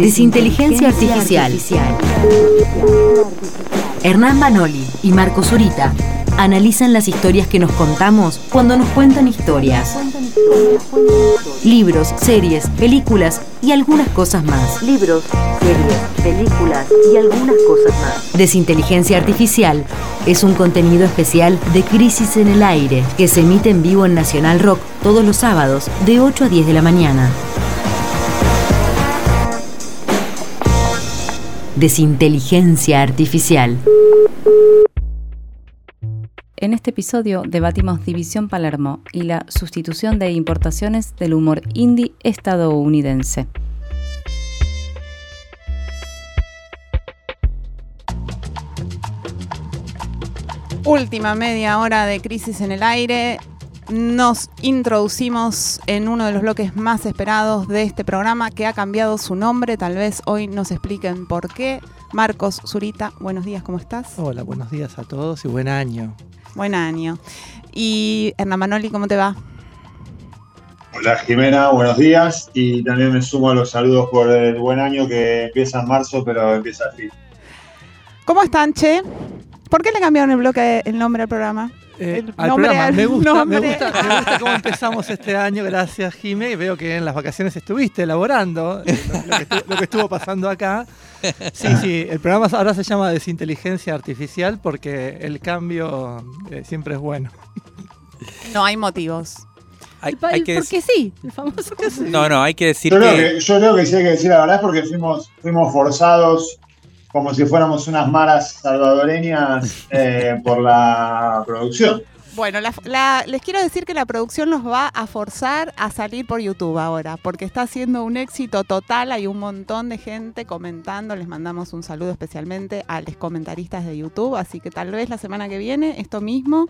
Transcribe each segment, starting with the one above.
Desinteligencia Artificial. Hernán Manoli y Marco Zurita analizan las historias que nos contamos cuando nos cuentan historias. Libros, series, películas y algunas cosas más. Libros, series, películas y algunas cosas más. Desinteligencia Artificial es un contenido especial de Crisis en el Aire que se emite en vivo en Nacional Rock todos los sábados de 8 a 10 de la mañana. Desinteligencia Artificial. En este episodio debatimos División Palermo y la sustitución de importaciones del humor indie estadounidense. Última media hora de crisis en el aire. Nos introducimos en uno de los bloques más esperados de este programa que ha cambiado su nombre. Tal vez hoy nos expliquen por qué. Marcos Zurita, buenos días, ¿cómo estás? Hola, buenos días a todos y buen año. Buen año. Y Hernán Manoli, ¿cómo te va? Hola Jimena, buenos días y también me sumo a los saludos por el buen año que empieza en marzo, pero empieza al fin. ¿Cómo están, Che? ¿Por qué le cambiaron el bloque, el nombre al programa? Eh, El al nombre programa. al Me gusta, me gusta, me gusta cómo empezamos este año, gracias Jime. Veo que en las vacaciones estuviste elaborando eh, lo, lo que estuvo, lo que estuvo pasando acá. Sí, sí, el programa ahora se llama Desinteligencia Artificial porque el cambio eh, siempre es bueno. No hay motivos. Hay, hay que porque sí, el famoso que sí. No, no, hay que decir Yo creo, que, que, yo creo que sí hay que decir la verdad es porque fuimos, fuimos forzados como si fuéramos unas maras salvadoreñas eh, por la producción. Bueno, la- la- les quiero decir que la producción nos va a forzar a salir por YouTube ahora, porque está siendo un éxito total. Hay un montón de gente comentando. Les mandamos un saludo especialmente a los comentaristas de YouTube. Así que tal vez la semana que viene esto mismo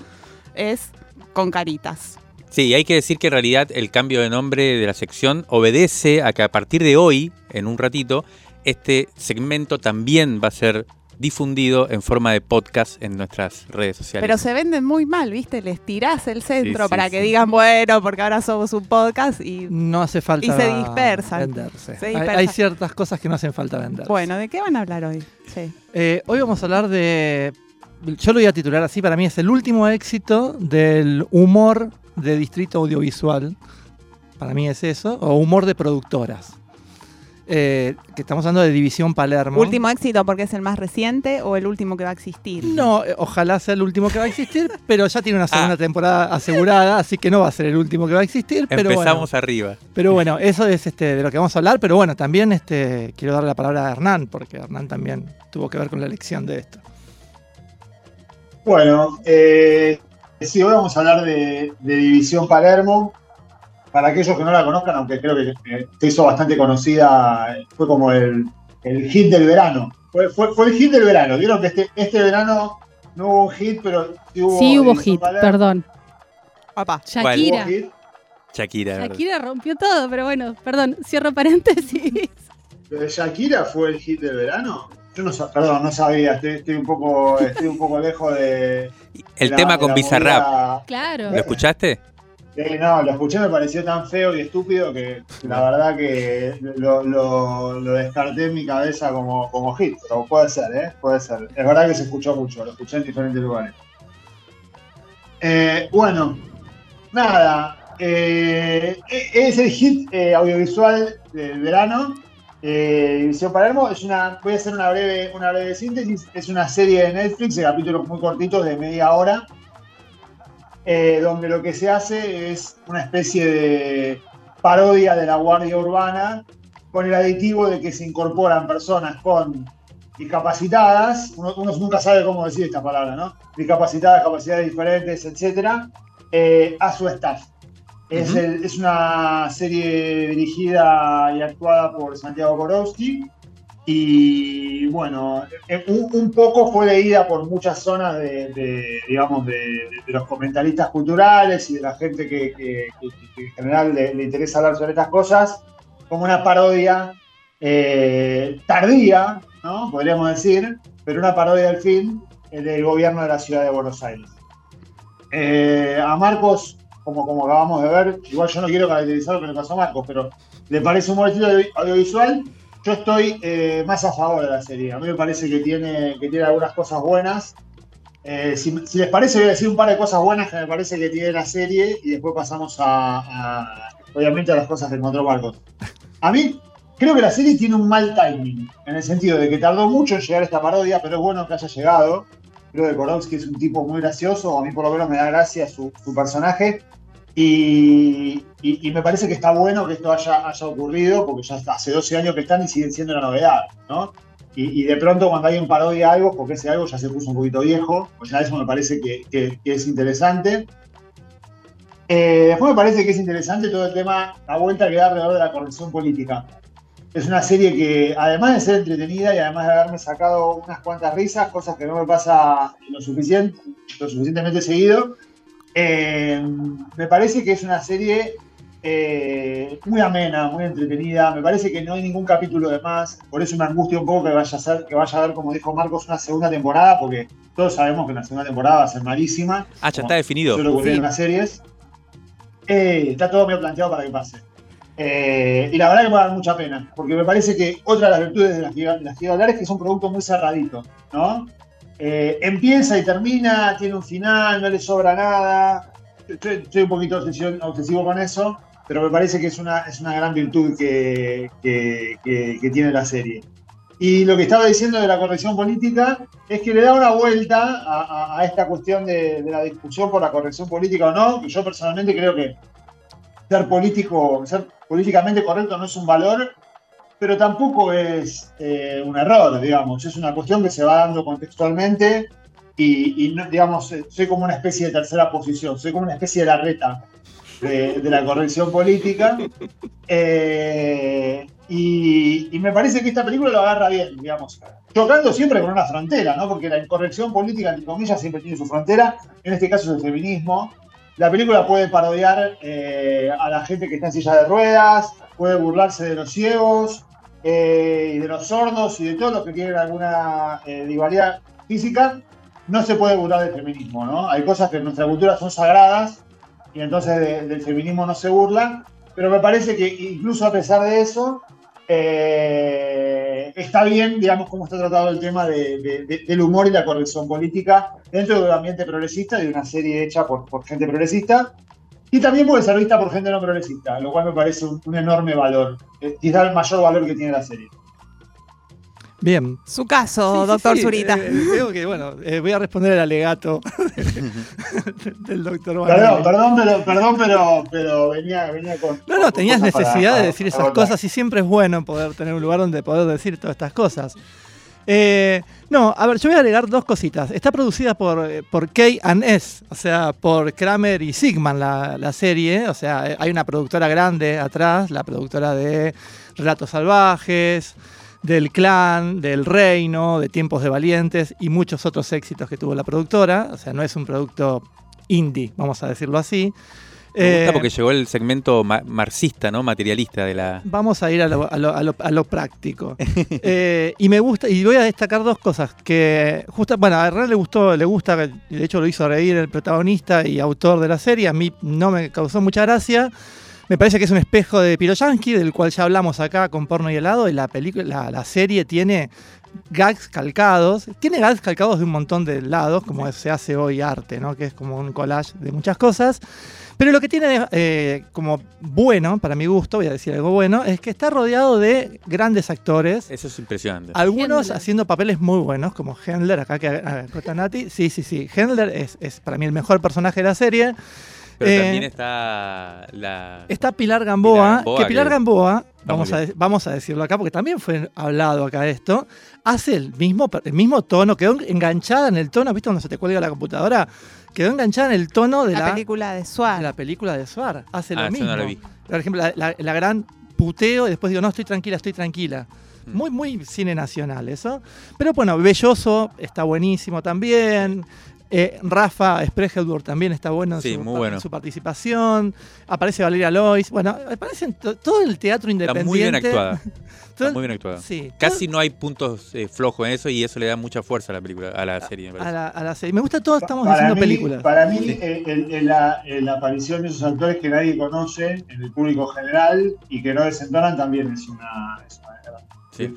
es con caritas. sí, hay que decir que en realidad el cambio de nombre de la sección obedece a que a partir de hoy, en un ratito, este segmento también va a ser difundido en forma de podcast en nuestras redes sociales. Pero se venden muy mal, ¿viste? Les tirás el centro Sí, sí, para sí. que digan, bueno, porque ahora somos un podcast y... No hace falta Y se dispersan. venderse. Se Hay- dispersan. Hay, ciertas cosas que no hacen falta vender. Bueno, ¿de qué van a hablar hoy? Sí. Eh, hoy vamos a hablar de. Yo lo voy a titular así, para mí es el último éxito del humor de distrito audiovisual. Para mí es eso, o humor de productoras. Eh, que estamos hablando de División Palermo. ¿Último éxito porque es el más reciente o el último que va a existir? No, eh, ojalá sea el último que va a existir, pero ya tiene una segunda Ah. temporada asegurada, así que no va a ser el último que va a existir. Pero bueno, Empezamos arriba. pero bueno, eso es este, de lo que vamos a hablar. Pero bueno, también este, quiero darle la palabra a Hernán, porque Hernán también tuvo que ver con la elección de esto. Bueno, eh, sí, hoy vamos a hablar de, de División Palermo. Para aquellos que no la conozcan, aunque creo que se hizo bastante conocida, fue como el, el hit del verano. Fue, fue, fue el hit del verano. Vieron que este, este verano no hubo un hit, pero sí hubo, Sí hubo hit, perdón. Papá. Shakira. Hit. Shakira, ¿verdad? Shakira rompió todo, pero bueno, perdón, cierro paréntesis. ¿Lo de Shakira fue el hit del verano? Yo no sabía, perdón, no sabía, estoy, estoy un poco, estoy un poco lejos de. El de tema con Bizarrap. Claro. ¿Lo escuchaste? No, lo escuché, me pareció tan feo y estúpido que la verdad que lo, descarté en mi cabeza como, como hit, pero puede ser, ¿eh? Puede ser. Es verdad que se escuchó mucho, lo escuché en diferentes lugares. Eh, bueno, nada, eh, e- es el hit eh, audiovisual del verano. Eh, Palermo es una, voy a hacer una breve, una breve síntesis. Es una serie de Netflix de capítulos muy cortitos de media hora eh, donde lo que se hace es una especie de parodia de la Guardia Urbana con el aditivo de que se incorporan personas con discapacitadas, uno, uno nunca sabe cómo decir esta palabra, ¿no? Discapacitadas, capacidades diferentes, etcétera, eh, a su staff. Es, Ujú. el- es una serie dirigida y actuada por Santiago Borowski. Y bueno, eh, un, poco fue leída por muchas zonas de, de, digamos, de, los comentaristas culturales y de la gente que, en general le, interesa hablar sobre estas cosas, como una parodia eh, tardía, ¿no? Podríamos decir, pero una parodia al fin del gobierno de la ciudad de Buenos Aires. Eh, a Marcos, como, acabamos de ver, igual yo no quiero caracterizar lo que le pasó a Marcos, pero le parece un estilo audio- audiovisual. Yo estoy eh, más a favor de la serie. A mí me parece que tiene, que tiene algunas cosas buenas. Eh, si, les parece, voy a decir un par de cosas buenas que me parece que tiene la serie y después pasamos a, obviamente, a las cosas que encontró Marcos. A mí, creo que la serie tiene un mal timing, en el sentido de que tardó mucho en llegar esta parodia, pero es bueno que haya llegado. Creo que Korowski es un tipo muy gracioso, a mí por lo menos me da gracia su personaje. Y, me parece que está bueno que esto haya, haya ocurrido, porque ya hace 12 años que están y siguen siendo una novedad, ¿no? Y, y de pronto cuando alguien parodia algo, porque ese algo ya se puso un poquito viejo, pues ya eso me parece que, es interesante. Eh, después me parece que es interesante todo el tema, la vuelta que da alrededor de la corrección política. Es una serie que, además de ser entretenida y además de haberme sacado unas cuantas risas, cosas que no me pasa lo suficientemente seguido, eh, me parece que es una serie eh, muy amena, muy entretenida. Me parece que no hay ningún capítulo de más. Por eso me angustia un poco que vaya a ser, que vaya a haber, como dijo Marcos, una segunda temporada, porque todos sabemos que la segunda temporada va a ser malísima. Ah, ya está definido. Ocurrir Sí. en las series. Eh, está todo medio planteado para que pase. Eh, y la verdad que me va a dar mucha pena, porque me parece que otra de las virtudes de las que, las que quiero hablar es que es un producto muy cerradito, ¿no? Eh, empieza y termina, tiene un final, no le sobra nada. Estoy, estoy un poquito obsesivo, con eso, pero me parece que es una, es una gran virtud que, que- que- que tiene la serie. Y lo que estaba diciendo de la corrección política es que le da una vuelta a, a- a esta cuestión de, de la discusión por la corrección política o no, que yo personalmente creo que ser político, ser políticamente correcto no es un valor, pero tampoco es eh, un error, digamos. Es una cuestión que se va dando contextualmente y, digamos, eh, soy como una especie de tercera posición, soy como una especie de la reta de, la corrección política. Eh, y, y me parece que esta película lo agarra bien, digamos, chocando siempre con una frontera, ¿no? Porque la incorrección política, entre comillas, siempre tiene su frontera, en este caso es el feminismo. La película puede parodiar eh, a la gente que está en silla de ruedas, puede burlarse de los ciegos eh, y de los sordos y de todos los que tienen alguna eh, discapacidad física. No se puede burlar del feminismo, ¿no? Hay cosas que en nuestra cultura son sagradas y entonces de- del feminismo no se burlan, pero me parece que incluso a pesar de eso, eh, está bien, digamos, cómo está tratado el tema de- de- de- del humor y la corrección política dentro del ambiente progresista, de una serie hecha por, por gente progresista, y también puede ser vista por gente no progresista, lo cual me parece un, un enorme valor, eh, quizá el mayor valor que tiene la serie. Bien. Su caso, Sí, doctor sí, Zurita. eh, creo que, bueno, eh, voy a responder el alegato del doctor Perdón, perdón, pero, perdón, pero, pero venía, venía con. No, no, tenías para- necesidad de para- decir para esas volver. cosas y siempre es bueno poder tener un lugar donde poder decir todas estas cosas. Eh, no, a ver, yo voy a agregar dos cositas. Está producida por, eh, por K&S, o sea, por Kramer y Sigman la, la serie. O sea, eh, hay una productora grande atrás, la productora de Relatos Salvajes, del Clan, del Reino, de Tiempos de Valientes y muchos otros éxitos que tuvo la productora. O sea, no es un producto indie, vamos a decirlo así. Me gusta Eh, porque llegó el segmento ma- marxista, ¿no? Materialista de la. Vamos a ir a lo, a lo- a lo- a lo práctico. Eh, y me gusta, y voy a destacar dos cosas. Que justo, bueno, a Hernán le gustó, le gusta, de hecho lo hizo reír el protagonista y autor de la serie. A mí no me causó mucha gracia. Me parece que es un espejo de Piroyansky, del cual ya hablamos acá con porno y helado. Y la película, la, la serie tiene gags calcados. Tiene gags calcados de un montón de lados, como se hace hoy arte, ¿no? Que es como un collage de muchas cosas. Pero lo que tiene eh, como bueno, para mi gusto, voy a decir algo bueno, es que está rodeado de grandes actores. Eso es impresionante. Algunos haciendo papeles muy buenos, como Hendler, acá que ah, acota Nati. Sí, sí, sí. Hendler es, es para mí el mejor personaje de la serie. Pero eh, también está la. Está Pilar Gamboa, Pilar Gamboa, que Pilar que Gamboa, vamos a, vamos a decirlo acá, porque también fue hablado acá esto, hace el mismo, el mismo tono, quedó enganchada en el tono, ¿viste cuando se te cuelga la computadora? Quedó enganchada en el tono de La la, película de de Suárez. la película de Suar. Hace Ah, lo eso mismo. no lo vi. Por ejemplo, la, la- la gran puteo y después digo, no, estoy tranquila, estoy tranquila. Mm. Muy, muy cine nacional eso. Pero bueno, Belloso está buenísimo también. Eh, Rafa Spregelburg también está bueno en, Sí, su, muy bueno. en su participación. Aparece Valeria Lois. Bueno, aparecen to- todo el teatro Está independiente. muy bien actuada. Está muy bien actuada. Sí. Casi no hay puntos eh, flojos en eso y eso le da mucha fuerza a la película, a la serie, me a parece. la, a la serie. Me gusta todo, estamos para haciendo mí, películas. Para mí, Sí. el- el- la, la aparición de esos actores que nadie conoce en el público general y que no desentonan también es una. es una- Sí.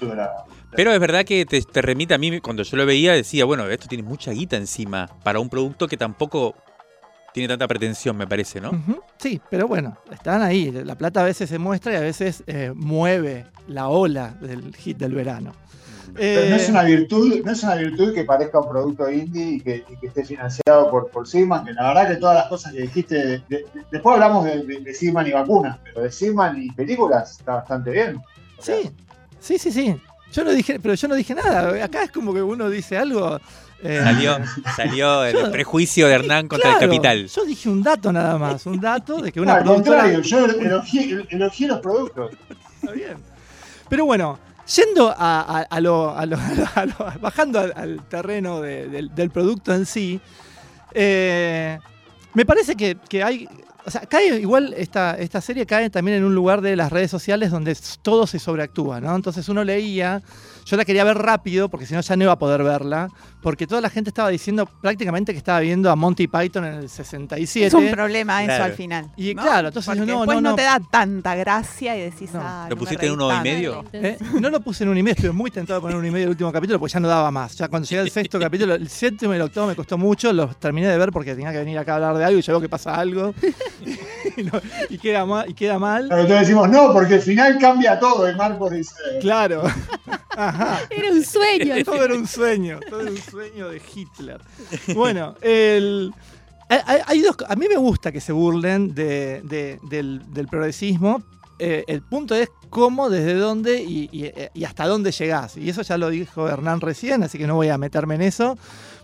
Pero es verdad que te, te remite a mí, cuando yo lo veía, decía, bueno, esto tiene mucha guita encima para un producto que tampoco tiene tanta pretensión, me parece, ¿no? Sí, pero bueno, están ahí. La plata a veces se muestra y a veces eh, mueve la ola del hit del verano. Pero no es Eh, una virtud, no es una virtud que parezca un producto indie y que, y que esté financiado por, por Sigman, que la verdad que todas las cosas que dijiste, de- de- después hablamos de, de, de Sigman y vacunas, pero de Sigman y películas está bastante bien. Sí, sí, sí, sí. Yo no dije, pero yo no dije nada. Acá es como que uno dice algo. eh, Salió, salió el Yo- prejuicio de Hernán contra claro, el capital. Yo dije un dato nada más, un dato de que una al productora contrario, yo elogié, elogié los productos. Está bien. Pero bueno, yendo a, a- a lo, a lo- a lo- a lo- bajando al, al terreno de- del, del producto en sí, eh, me parece que, que hay. O sea, cae igual esta, esta serie cae también en un lugar de las redes sociales donde todo se sobreactúa, ¿no? Entonces uno leía, yo la quería ver rápido porque si no ya no iba a poder verla, porque toda la gente estaba diciendo prácticamente que estaba viendo a Monty Python en el 67. Es un problema eso Claro. al final. Y ¿no? claro, entonces Porque no, después no, no, no. te da tanta gracia y decís, No. ah, ¿Lo pusiste en reí uno y medio? ¿Eh? No lo puse en un y medio, estuve muy tentado de poner un y medio el último capítulo porque ya no daba más. Ya cuando llegué al sexto capítulo, el séptimo y el octavo me costó mucho, los terminé de ver porque tenía que venir acá a hablar de algo y yo veo que pasa algo y, no- y queda mal, y queda mal. Pero entonces decimos, no, porque al final cambia todo. Y Marcos dice, Claro. Ajá. Era un sueño. Todo era un sueño, todo era un sueño de Hitler. Bueno, el, hay- dos, a mí me gusta que se burlen de- de- del, del progresismo. Eh, el punto es cómo, desde dónde y, y- y hasta dónde llegás. Y eso ya lo dijo Hernán recién, así que no voy a meterme en eso.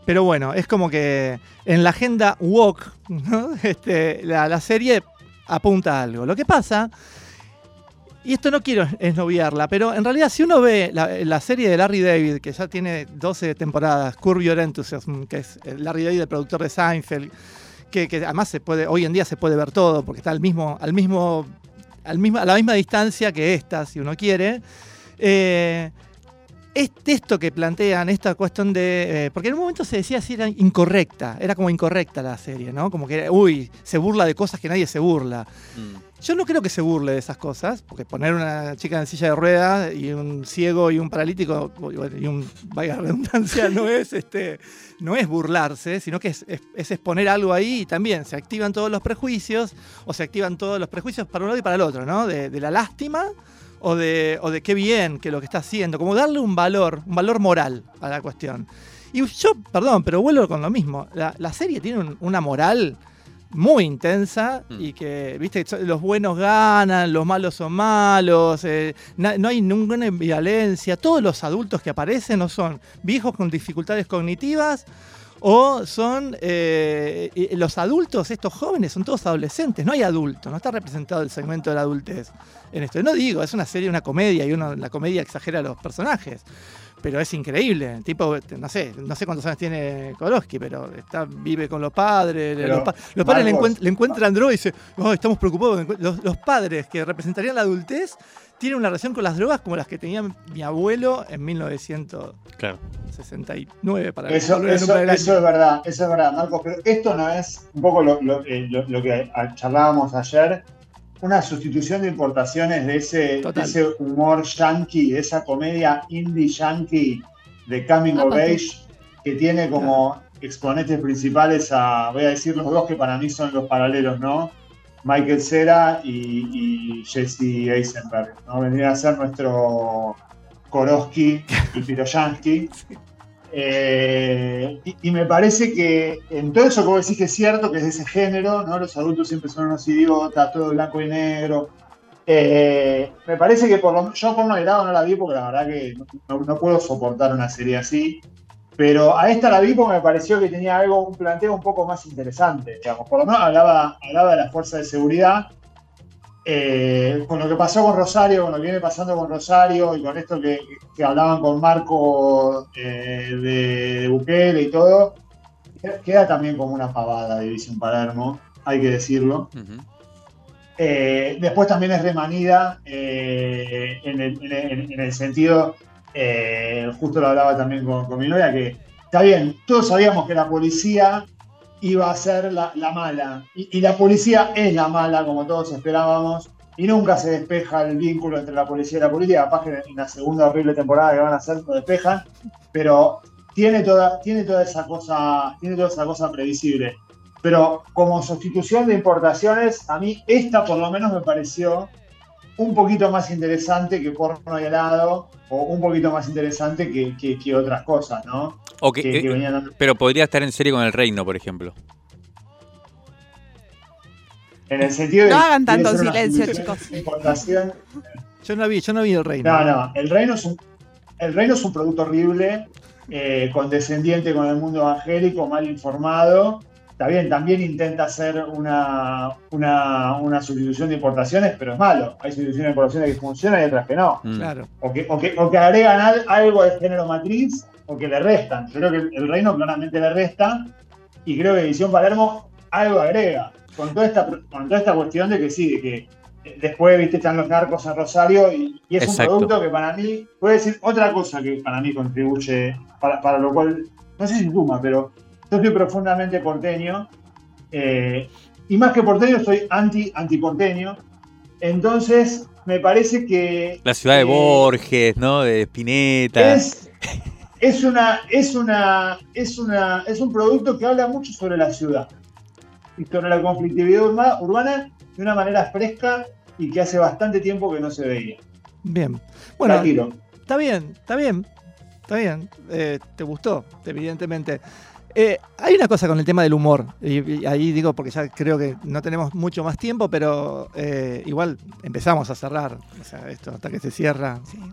Pero bueno, es como que en la agenda woke, ¿no? Este, la, la serie apunta a algo. Lo que pasa y esto no quiero esnoviarla, pero en realidad si uno ve la, la serie de Larry David, que ya tiene 12 temporadas, Curb Your Enthusiasm, que es Larry David, el productor de Seinfeld, que, que además se puede, hoy en día se puede ver todo, porque está al mismo, al mismo, al a la misma distancia que esta, si uno quiere. Eh, es esto que plantean, esta cuestión de. eh, porque en un momento se decía si era incorrecta, era como incorrecta la serie, ¿no? Como que, uy, se burla de cosas que nadie se burla. Mm. Yo no creo que se burle de esas cosas, porque poner una chica en silla de ruedas y un ciego y un paralítico y un vaya redundancia no es este no es burlarse, sino que es, es- es exponer algo ahí y también se activan todos los prejuicios o se activan todos los prejuicios para un lado y para el otro, ¿no? De, de la lástima o de, o de qué bien que lo que está haciendo, como darle un valor, un valor moral a la cuestión. Y yo, perdón, pero vuelvo con lo mismo. La, la serie tiene un- una moral muy intensa Mm. y que, viste, los buenos ganan, los malos son malos, eh, na- no hay ninguna violencia. Todos los adultos que aparecen o son viejos con dificultades cognitivas o son eh, los adultos, estos jóvenes, son todos adolescentes, no hay adultos, no está representado el segmento de la adultez en esto. No digo, es una serie, una comedia y uno la comedia exagera a los personajes. Pero es increíble. El tipo, este, no sé, no sé cuántos años tiene Kowalski, pero está, vive con los padres. Pero, los, pa- los padres le, Marcos, encuent- le encuentran droga y dicen, "Ay, estamos preocupados. Los, los padres que representarían la adultez tienen una relación con las drogas como las que tenía mi abuelo en 1969. Claro. Para Eso, eso, eso es verdad, eso es verdad, Marcos. Pero esto no es un poco lo, lo- eh, lo- lo que a- charlábamos ayer, una sustitución de importaciones de ese, de ese humor yankee, de esa comedia indie yankee de Coming of. Age, que tiene como exponentes principales a, voy a decir los dos que para mí son los paralelos, ¿no? Michael Cera y, y Jesse Eisenberg, ¿no? Vendría a ser nuestro Koroski y Piroyansky. Eh, y, y me parece que en todo eso vos decís que es cierto, que es de ese género, ¿no? Los adultos siempre son unos idiotas, todo blanco y negro. Eh, me parece que por lo, yo por mi lado no la vi porque la verdad que no, no puedo soportar una serie así. Pero a esta la vi porque me pareció que tenía algo, un planteo un poco más interesante. Digamos. Por lo menos hablaba, hablaba de las fuerzas de seguridad. Eh, con lo que pasó con Rosario, con lo que viene pasando con Rosario y con esto que, que hablaban con Marco eh, de, de Bukele y todo, queda también como una pavada División Palermo, hay que decirlo. Eh, después también es remanida en, el, en el- en el sentido, justo lo hablaba también con, con mi novia, que está bien, todos sabíamos que la policía iba a ser la, la mala, y, y la policía es la mala, como todos esperábamos, y nunca se despeja el vínculo entre la policía y la política, capaz que en la segunda horrible temporada que van a hacer lo despejan, pero tiene toda, tiene toda esa cosa, tiene toda esa cosa previsible. Pero como sustitución de importaciones, a mí esta por lo menos me pareció un poquito más interesante que porno y helado, o un poquito más interesante que- que otras cosas, ¿no? Que- que- eh, pero podría estar en serie con el reino, por ejemplo. En el sentido de No hagan tanto silencio, chicos. Yo no vi, yo no vi el reino. No, no, el reino es un, el reino es un producto horrible, eh, condescendiente con el mundo evangélico, mal informado. Está bien, también intenta hacer una, una, una sustitución de importaciones, pero es malo. Hay sustituciones de importaciones que funcionan y otras que no. Mm. Claro. O que, o que, o que agregan al- algo de género matriz o que le restan. Yo creo que el, reino claramente le resta y creo que Edición Palermo algo agrega. Con toda esta, con toda esta cuestión de que sí, de que después viste están los narcos en Rosario y, y es Exacto. un producto que para mí, puede decir otra cosa que para mí contribuye, para, para lo cual, no sé si suma, pero yo soy profundamente porteño eh, y más que porteño soy anti antiporteño. Entonces me parece que La ciudad de eh, Borges, ¿no? De Spinetta. es, es una, es una, es una, es un producto que habla mucho sobre la ciudad y sobre la conflictividad urba- urbana de una manera fresca y que hace bastante tiempo que no se veía. Bien. Bueno, está bien, está bien. Está bien. Eh, te gustó, evidentemente. Eh, hay una cosa con el tema del humor, y, y ahí digo porque ya creo que no tenemos mucho más tiempo, pero eh, igual empezamos a cerrar, o sea, esto hasta que se cierra, sí, ¿no?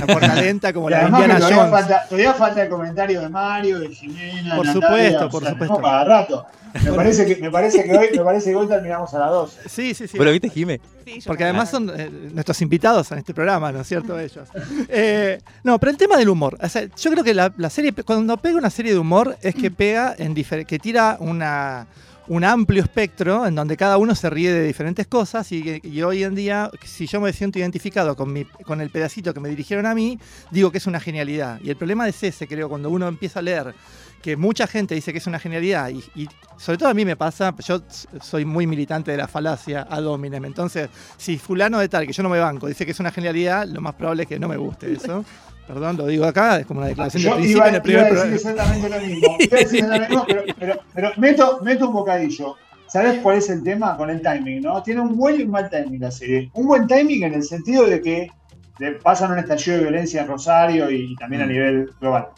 la puerta lenta como Y la de Indiana todavía Jones. falta, todavía falta el comentario de Mario, de Jimena, Por Natalia, supuesto, o por sea, supuesto. para rato. Me parece que, me parece que hoy, me parece que hoy terminamos a las 12. Sí, sí, sí. ¿Vos lo viste? Sí, yo Porque además son eh, nuestros invitados en este programa, ¿no es cierto? Ellos. Eh, no, pero el tema del humor. O sea, yo creo que la, la serie, cuando pega una serie de humor, es que pega en que tira una, un amplio espectro en donde cada uno se ríe de diferentes cosas y, hoy en día, si yo me siento identificado con, mi, con el pedacito que me dirigieron a mí, digo que es una genialidad. Y el problema es ese, creo, cuando uno empieza a leer que mucha gente dice que es una genialidad y, sobre todo a mí me pasa, yo soy muy militante de la falacia ad hominem, entonces si fulano de tal, que yo no me banco, dice que es una genialidad, lo más probable es que no me guste eso. Perdón, lo digo acá, es como una declaración de Yo principio iba, en el iba primer a decir programa. exactamente lo mismo. Iba a decir exactamente lo mismo, pero, pero, pero meto, meto un bocadillo. ¿Sabes cuál es el tema con el timing? ¿no? Tiene un buen y un mal timing la serie. Un buen timing en el sentido de que de- pasan un estallido de violencia en Rosario y, también a Mm. nivel global.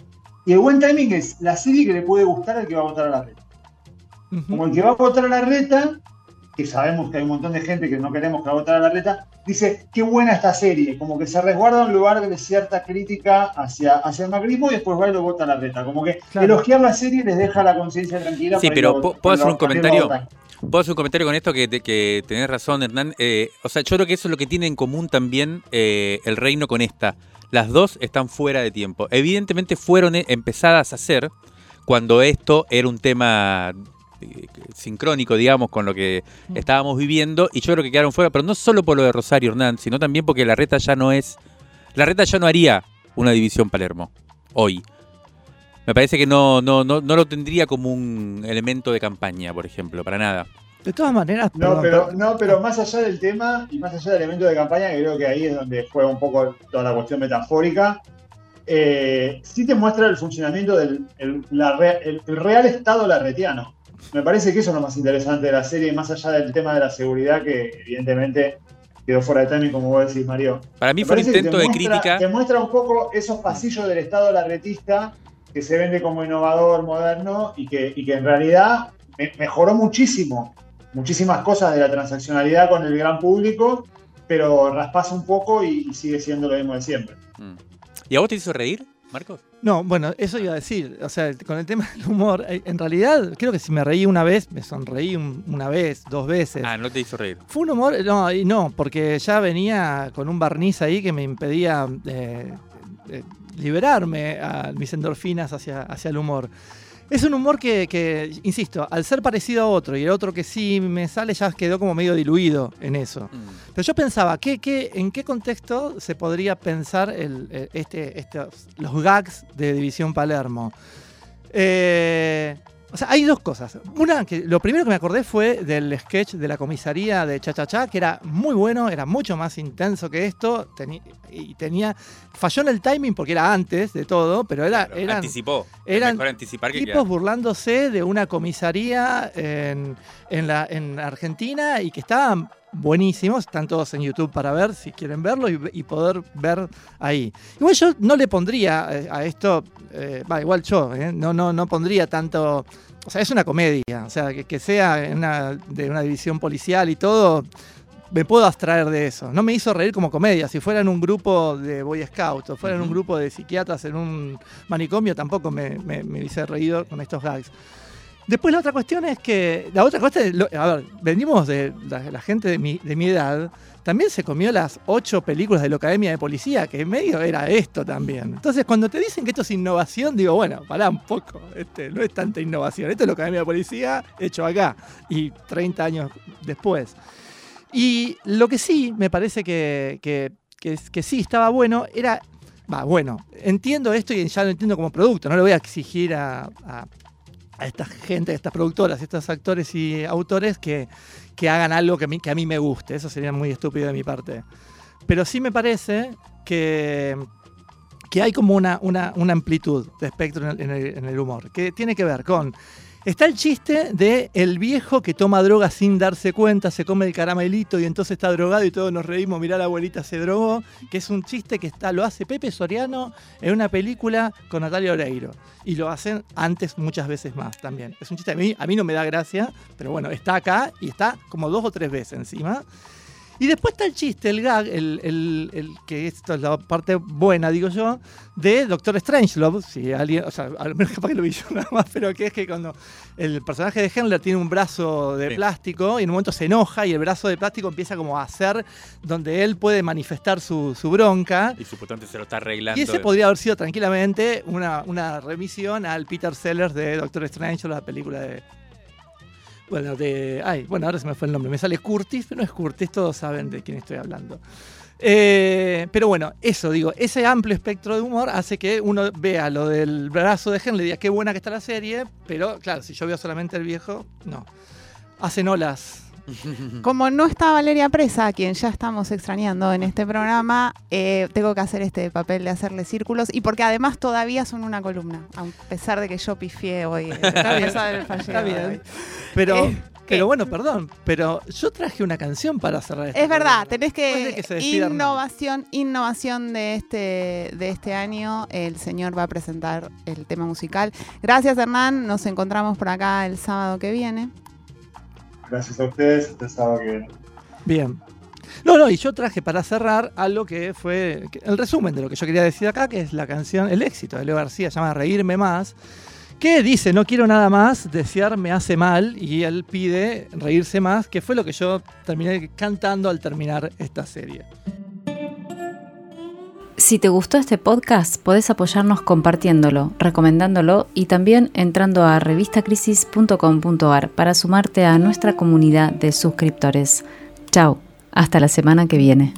Y el buen timing es la serie que le puede gustar al que va a votar a la reta. Como el que va a votar a la reta, que sabemos que hay un montón de gente que no queremos que va a votar a la reta, dice, qué buena esta serie, como que se resguarda un lugar de cierta crítica hacia, hacia el macrismo y después va y lo vota a la reta. Como que Claro. elogiar la serie les deja la conciencia tranquila. Sí, para pero ¿puedo- hacer un comentario? Puedo hacer un comentario con esto que, que tenés razón, Hernán. Eh, o sea, yo creo que eso es lo que tiene en común también eh, el reino con esta. Las dos están fuera de tiempo. Evidentemente fueron eh, empezadas a hacer cuando esto era un tema sincrónico, digamos, con lo que Mm. estábamos viviendo. Y yo creo que quedaron fuera, pero no solo por lo de Rosario Hernán, sino también porque la reta ya no es. La reta ya no haría una división Palermo hoy. Me parece que no, no, no, no lo tendría como un elemento de campaña, por ejemplo, para nada. De todas maneras, No perdón, pero, no, pero más allá del tema y más allá del evento de campaña, que creo que ahí es donde juega un poco toda la cuestión metafórica, eh, sí te muestra el funcionamiento del el, la re- el- el real estado larretiano. Me parece que eso es lo más interesante de la serie, más allá del tema de la seguridad, que evidentemente quedó fuera de timing, como vos decís, Mario. Para mí Me fue un intento te de muestra- crítica. Te muestra un poco esos pasillos del Estado larretista que se vende como innovador, moderno y que, y que en realidad me- mejoró muchísimo, muchísimas cosas de la transaccionalidad con el gran público, pero raspasa un poco y, y sigue siendo lo mismo de siempre. Mm. ¿Y a vos te hizo reír, Marcos? No, bueno, eso iba a decir. O sea, con el tema del humor, eh, en realidad creo que si me reí una vez, me sonreí un- una vez, dos veces. Ah, no te hizo reír. Fue un humor, no, y no, porque ya venía con un barniz ahí que me impedía eh, eh, liberarme a mis endorfinas hacia, hacia el humor. Es un humor que, que, insisto, al ser parecido a otro y el otro que sí me sale ya quedó como medio diluido en eso. Mm. Pero yo pensaba, ¿qué, qué, en qué contexto se podría pensar el, este, los gags de División Palermo? Eh, O sea, hay dos cosas. Una, que lo primero que me acordé fue del sketch de la comisaría de Cha Cha Cha, que era muy bueno, era mucho más intenso que esto. y tenía. Falló en el timing porque era antes de todo, pero era. Eran anticipó. Eran mejor anticipar que tipos quedar. burlándose de una comisaría en, en la, en Argentina y que estaban buenísimos. Están todos en YouTube para ver si quieren verlo y, y poder ver ahí. Igual yo no le pondría eh, a esto, eh, va, igual yo, eh, no, no, no pondría tanto. O sea, es una comedia, o sea, que, que sea en una- de una división policial y todo, me puedo abstraer de eso. No me hizo reír como comedia. Si fueran un grupo de Boy Scouts o fueran un Ujú. grupo de psiquiatras en un manicomio, tampoco me, me, me hubiese reído con estos gags. Después la otra cuestión es que, la otra cosa, lo- a ver, venimos de la, gente de mi, edad, también se comió las ocho películas de la Academia de Policía, que en medio era esto también. Entonces cuando te dicen que esto es innovación, digo, bueno, pará un poco, este, no es tanta innovación, esto es la Academia de Policía hecho acá y 30 años después. Y lo que sí me parece que, que, que, que sí estaba bueno era, va, bueno, entiendo esto y ya lo entiendo como producto, no le voy a exigir a- a esta gente, a estas productoras, a estos actores y autores que, que hagan algo que a, mí, me guste, eso sería muy estúpido de mi parte. Pero sí me parece que, que hay como una, una, una amplitud de espectro en en el humor, que tiene que ver con Está el chiste de el viejo que toma droga sin darse cuenta, se come el caramelito y entonces está drogado y todos nos reímos, mirá la abuelita se drogó, que es un chiste que está, lo hace Pepe Soriano en una película con Natalia Oreiro. Y lo hacen antes muchas veces más también. Es un chiste a mí, a mí no me da gracia, pero bueno, está acá y está como dos o tres veces encima. Y después está el chiste, el gag, el, el- el que esto es la parte buena, digo yo, de Doctor Strangelove. Si alguien, o sea, a lo mejor capaz que lo vi yo nada más, pero que es que cuando el personaje de Henler tiene un brazo de Sí. plástico y en un momento se enoja y el brazo de plástico empieza como a hacer donde él puede manifestar su, su bronca. Y supuestamente se lo está arreglando. Y ese podría haber sido tranquilamente una, una remisión al Peter Sellers de Doctor Strange, la película de. Bueno, de. Ay, bueno, ahora se me fue el nombre. Me sale Curtis, pero no es Curtis, todos saben de quién estoy hablando. Eh, pero bueno, eso digo, ese amplio espectro de humor hace que uno vea lo del brazo de Henry y diga qué buena que está la serie, pero claro, si yo veo solamente el viejo, no. Hacen olas. Como no está Valeria Presa, a quien ya estamos extrañando en este programa, eh, tengo que hacer este papel de hacerle círculos y porque además todavía son una columna, a pesar de que yo pifié hoy. eh, Está bien, está hoy. Pero, Eh, pero bueno, perdón, pero yo traje una canción para cerrar este Es verdad, tenés que, que se innovación, innovación de este, de este año. El señor va a presentar el tema musical. Gracias Hernán, nos encontramos por acá el sábado que viene. Gracias a ustedes. Sábado que viene. Bien. No, no, y yo traje para cerrar algo que fue el resumen de lo que yo quería decir acá, que es la canción, el éxito de Leo García, llama Reírme Más, que dice, no quiero nada más, desear me hace mal, y él pide reírse más, que fue lo que yo terminé cantando al terminar esta serie. Si te gustó este podcast, podés apoyarnos compartiéndolo, recomendándolo y también entrando a revistacrisis.com.ar para sumarte a nuestra comunidad de suscriptores. Chao, hasta la semana que viene.